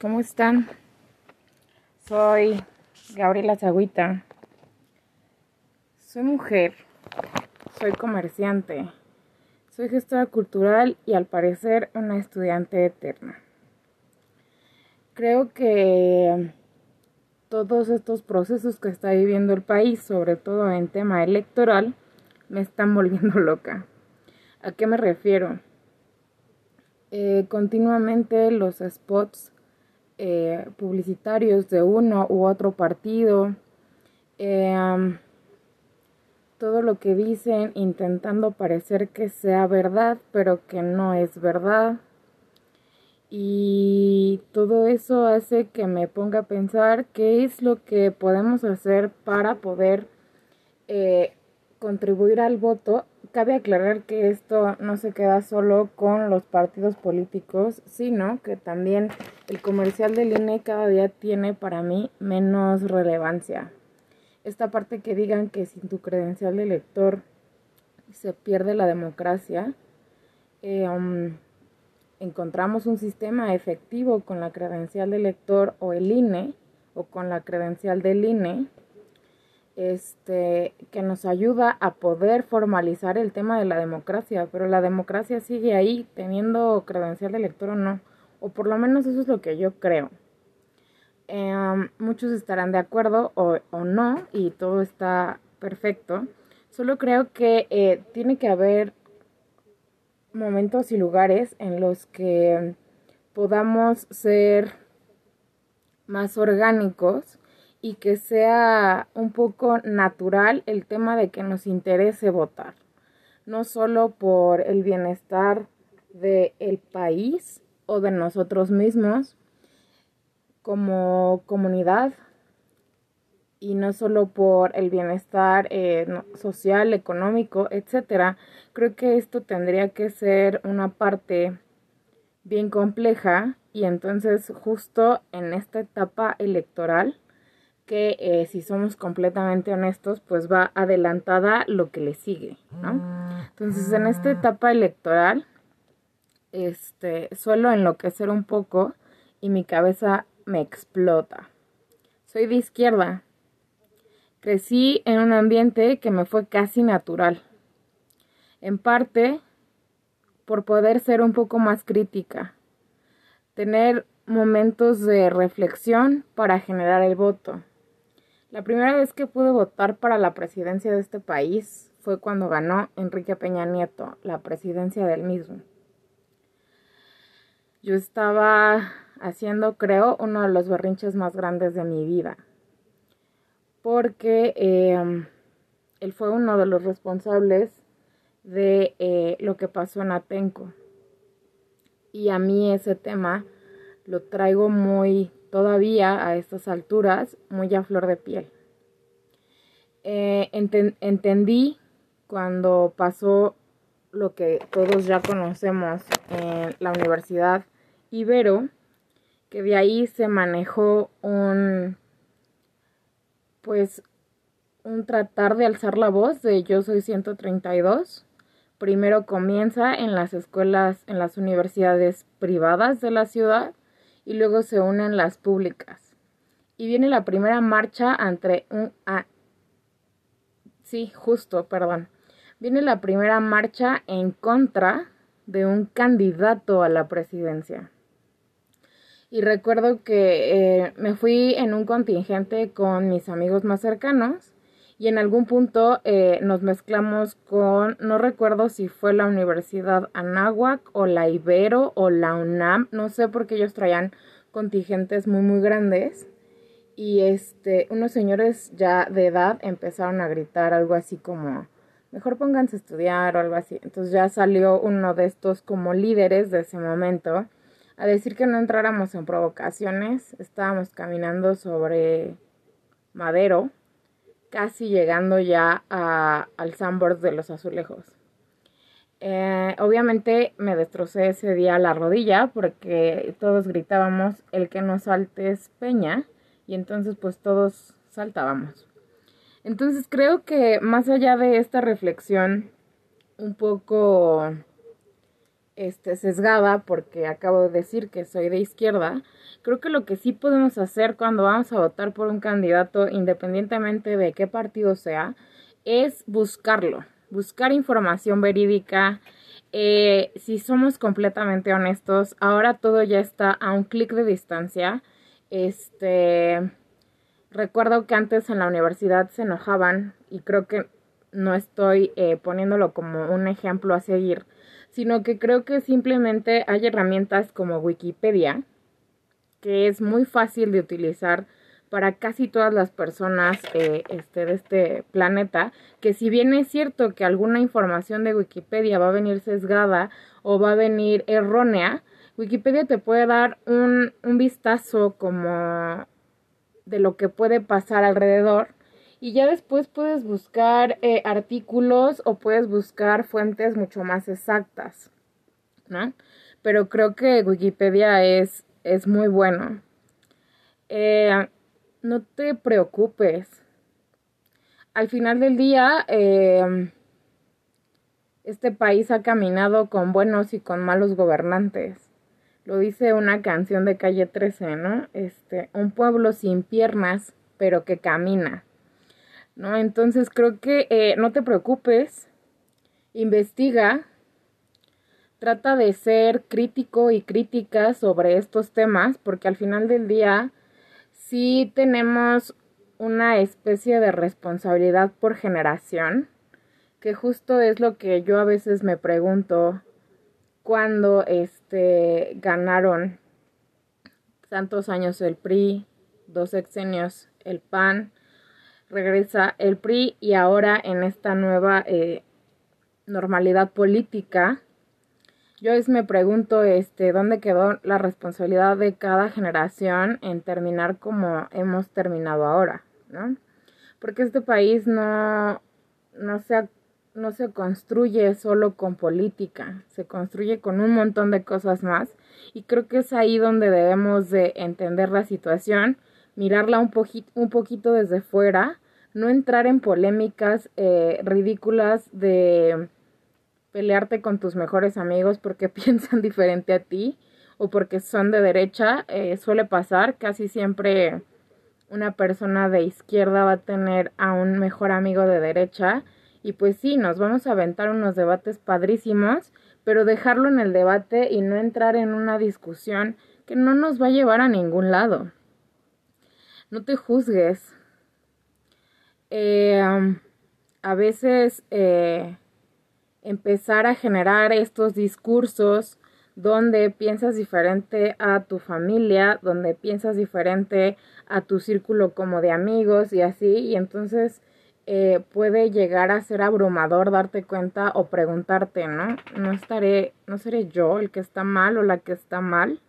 ¿cómo están? Soy Gabriela Zagüita. Soy mujer, soy comerciante, soy gestora cultural y al parecer una estudiante eterna. Creo que todos estos procesos que está viviendo el país, sobre todo en tema electoral, me están volviendo loca. ¿A qué me refiero? Eh, continuamente los spots eh, publicitarios de uno u otro partido, eh, todo lo que dicen intentando parecer que sea verdad, pero que no es verdad. Y todo eso hace que me ponga a pensar qué es lo que podemos hacer para poder contribuir al voto cabe aclarar que esto no se queda solo con los partidos políticos, sino que también el comercial del INE cada día tiene para mí menos relevancia. Esta parte que digan que sin tu credencial de elector se pierde la democracia, eh, um, encontramos un sistema efectivo con la credencial de elector o el INE o con la credencial del INE este, que nos ayuda a poder formalizar el tema de la democracia, pero la democracia sigue ahí teniendo credencial de elector o no, o por lo menos eso es lo que yo creo. Em, muchos estarán de acuerdo o, no y todo está perfecto. Solo creo que eh, tiene que haber momentos y lugares en los que podamos ser más orgánicos y que sea un poco natural el tema de que nos interese votar, no solo por el bienestar del país o de nosotros mismos como comunidad y no solo por el bienestar eh, social, económico, etcétera. Creo que esto tendría que ser una parte bien compleja y entonces justo en esta etapa electoral que eh, si somos completamente honestos, pues va adelantada lo que le sigue, ¿no? Entonces, en esta etapa electoral, este, suelo enloquecer un poco y mi cabeza me explota. Soy de izquierda. Crecí en un ambiente que me fue casi natural. En parte por poder ser un poco más crítica. Tener momentos de reflexión para generar el voto la primera vez que pude votar para la presidencia de este país fue cuando ganó Enrique Peña Nieto la presidencia del mismo. Yo estaba haciendo, creo, uno de los berrinches más grandes de mi vida. Porque em, él fue uno de los responsables de eh, lo que pasó en Atenco. Y a mí ese tema lo traigo muy todavía a estas alturas muy a flor de piel. Eh, entendí cuando pasó lo que todos ya conocemos en la Universidad Ibero, que de ahí se manejó un, pues, un tratar de alzar la voz de Yo Soy 132. Primero comienza en las escuelas, en las universidades privadas de la ciudad y luego se unen las públicas. Y viene la primera marcha entre un... sí, justo, perdón. Viene la primera marcha en contra de un candidato a la presidencia. Y recuerdo que eh, me fui en un contingente con mis amigos más cercanos y en algún punto eh, nos mezclamos con, no recuerdo si fue la Universidad Anáhuac o la Ibero o la UNAM, no sé por qué ellos traían contingentes muy muy grandes y este unos señores ya de edad empezaron a gritar algo así como mejor pónganse a estudiar o algo así. Entonces ya salió uno de estos como líderes de ese momento a decir que no entráramos en provocaciones. Estábamos caminando sobre madero casi llegando ya al sandboard de los azulejos. Eh, obviamente me destrocé ese día la rodilla porque todos gritábamos el que no salte es peña y entonces pues todos saltábamos. Entonces creo que más allá de esta reflexión un poco este, sesgada porque acabo de decir que soy de izquierda, creo que lo que sí podemos hacer cuando vamos a votar por un candidato, independientemente de qué partido sea, es buscarlo, buscar información verídica. Eh, si somos completamente honestos, ahora todo ya está a un clic de distancia. Este, recuerdo que antes en la universidad se enojaban y creo que no estoy eh, poniéndolo como un ejemplo a seguir, sino que creo que simplemente hay herramientas como Wikipedia, que es muy fácil de utilizar para casi todas las personas eh, este, de este planeta, que si bien es cierto que alguna información de Wikipedia va a venir sesgada o va a venir errónea, Wikipedia te puede dar un, un vistazo como de lo que puede pasar alrededor y ya después puedes buscar eh, artículos o puedes buscar fuentes mucho más exactas, ¿no? Pero creo que Wikipedia es, es muy bueno. Eh, no te preocupes. Al final del día, eh, este país ha caminado con buenos y con malos gobernantes. Lo dice una canción de calle 13, ¿no? Este, un pueblo sin piernas, pero que camina. ¿No? Entonces creo que eh, no te preocupes, investiga, trata de ser crítico y crítica sobre estos temas, porque al final del día sí tenemos una especie de responsabilidad por generación, que justo es lo que yo a veces me pregunto cuando este ganaron tantos años el PRI, dos sexenios el PAN, regresa el PRI y ahora en esta nueva eh, normalidad política, yo es me pregunto este dónde quedó la responsabilidad de cada generación en terminar como hemos terminado ahora, ¿no? Porque este país no, no se no se construye solo con política, se construye con un montón de cosas más y creo que es ahí donde debemos de entender la situación mirarla un, poquito, un poquito desde fuera, no entrar en polémicas eh, ridículas de pelearte con tus mejores amigos porque piensan diferente a ti o porque son de derecha. Eh, suele pasar, casi siempre una persona de izquierda va a tener a un mejor amigo de derecha. Y pues sí, nos vamos a aventar unos debates padrísimos, pero dejarlo en el debate y no entrar en una discusión que no nos va a llevar a ningún lado no te juzgues. Eh, a veces eh, empezar a generar estos discursos donde piensas diferente a tu familia, donde piensas diferente a tu círculo como de amigos y así, y entonces eh, puede llegar a ser abrumador darte cuenta o preguntarte, ¿no? No estaré, no seré yo el que está mal o la que está mal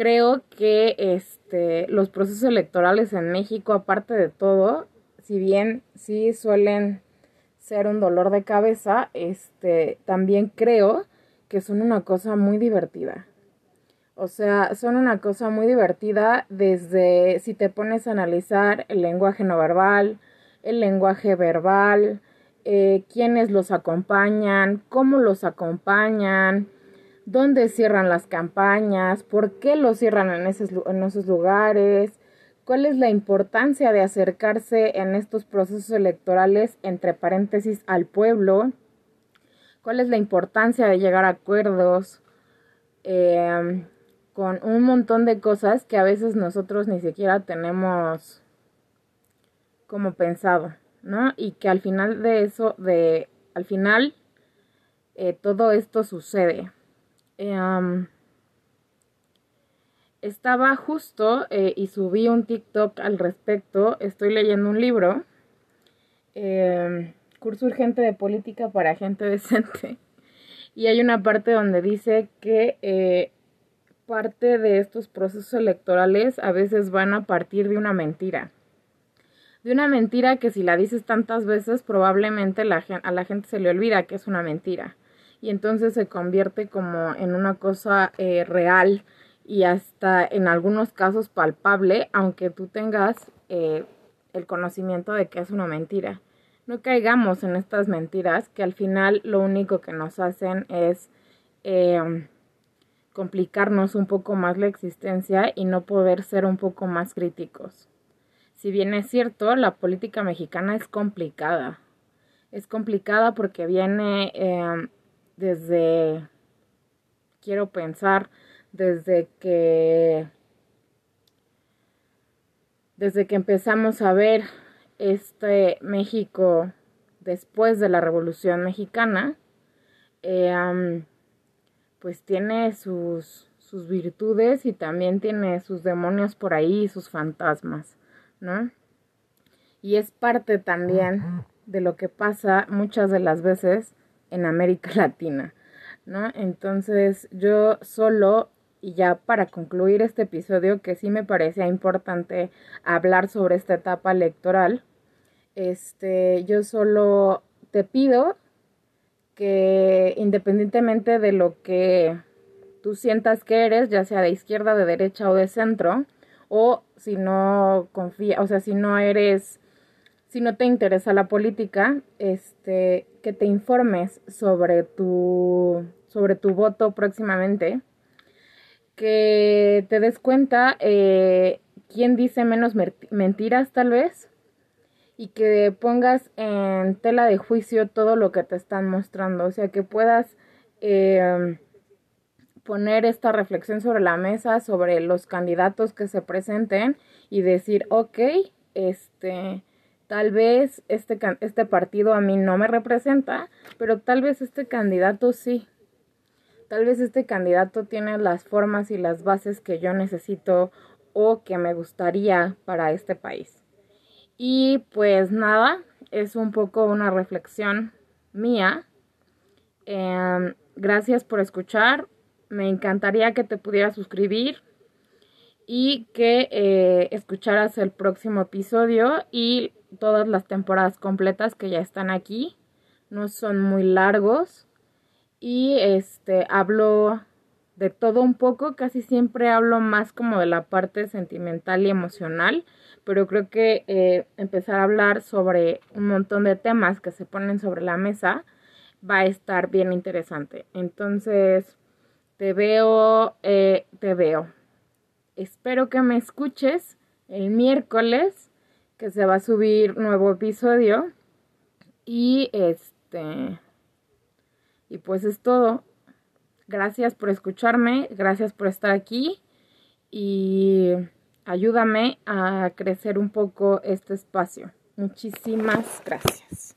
creo que este, los procesos electorales en México, aparte de todo, si bien sí suelen ser un dolor de cabeza, este, también creo que son una cosa muy divertida. O sea, son una cosa muy divertida desde si te pones a analizar el lenguaje no verbal, el lenguaje verbal, eh, quiénes los acompañan, cómo los acompañan, dónde cierran las campañas, por qué lo cierran en esos, lugares, cuál es la importancia de acercarse en estos procesos electorales, entre paréntesis, al pueblo, cuál es la importancia de llegar a acuerdos em, con un montón de cosas que a veces nosotros ni siquiera tenemos como pensado, ¿no? Y que al final de eso, de, al final, eh, todo esto sucede. Em, estaba justo eh, y subí un TikTok al respecto. Estoy leyendo un libro, em, Curso Urgente de Política para Gente Decente. Y hay una parte donde dice que eh, parte de estos procesos electorales a veces van a partir de una mentira. De una mentira que si la dices tantas veces probablemente la, a la gente se le olvida que es una mentira y entonces se convierte como en una cosa eh, real y hasta en algunos casos palpable, aunque tú tengas eh, el conocimiento de que es una mentira. No caigamos en estas mentiras que al final lo único que nos hacen es em, complicarnos un poco más la existencia y no poder ser un poco más críticos. Si bien es cierto, la política mexicana es complicada. Es complicada porque viene em, desde, quiero pensar, desde que desde que empezamos a ver este México después de la Revolución Mexicana, eh, pues tiene sus, sus virtudes y también tiene sus demonios por ahí y sus fantasmas, ¿no? Y es parte también de lo que pasa muchas de las veces en América Latina, ¿no? Entonces yo solo y ya para concluir este episodio, que sí me parecía importante hablar sobre esta etapa electoral, este, yo solo te pido que independientemente de lo que tú sientas que eres, ya sea de izquierda, de derecha o de centro, o si no confía, o sea, si no eres, si no te interesa la política, este, que te informes sobre tu, sobre tu voto próximamente que te des cuenta eh, quién dice menos mentiras tal vez y que pongas en tela de juicio todo lo que te están mostrando, o sea que puedas em, poner esta reflexión sobre la mesa sobre los candidatos que se presenten y decir, ok, este, tal vez este, este partido a mí no me representa, pero tal vez este candidato sí. Tal vez este candidato tiene las formas y las bases que yo necesito o que me gustaría para este país. Y pues nada, es un poco una reflexión mía. Em, gracias por escuchar. Me encantaría que te pudieras suscribir y que eh, escucharas el próximo episodio y todas las temporadas completas que ya están aquí. No son muy largos y este hablo de todo un poco, casi siempre hablo más como de la parte sentimental y emocional, pero creo que eh, empezar a hablar sobre un montón de temas que se ponen sobre la mesa va a estar bien interesante. Entonces, te veo, eh, te veo. Espero que me escuches el miércoles, que se va a subir nuevo episodio. Y este y pues es todo. Gracias por escucharme, gracias por estar aquí y ayúdame a crecer un poco este espacio. Muchísimas gracias.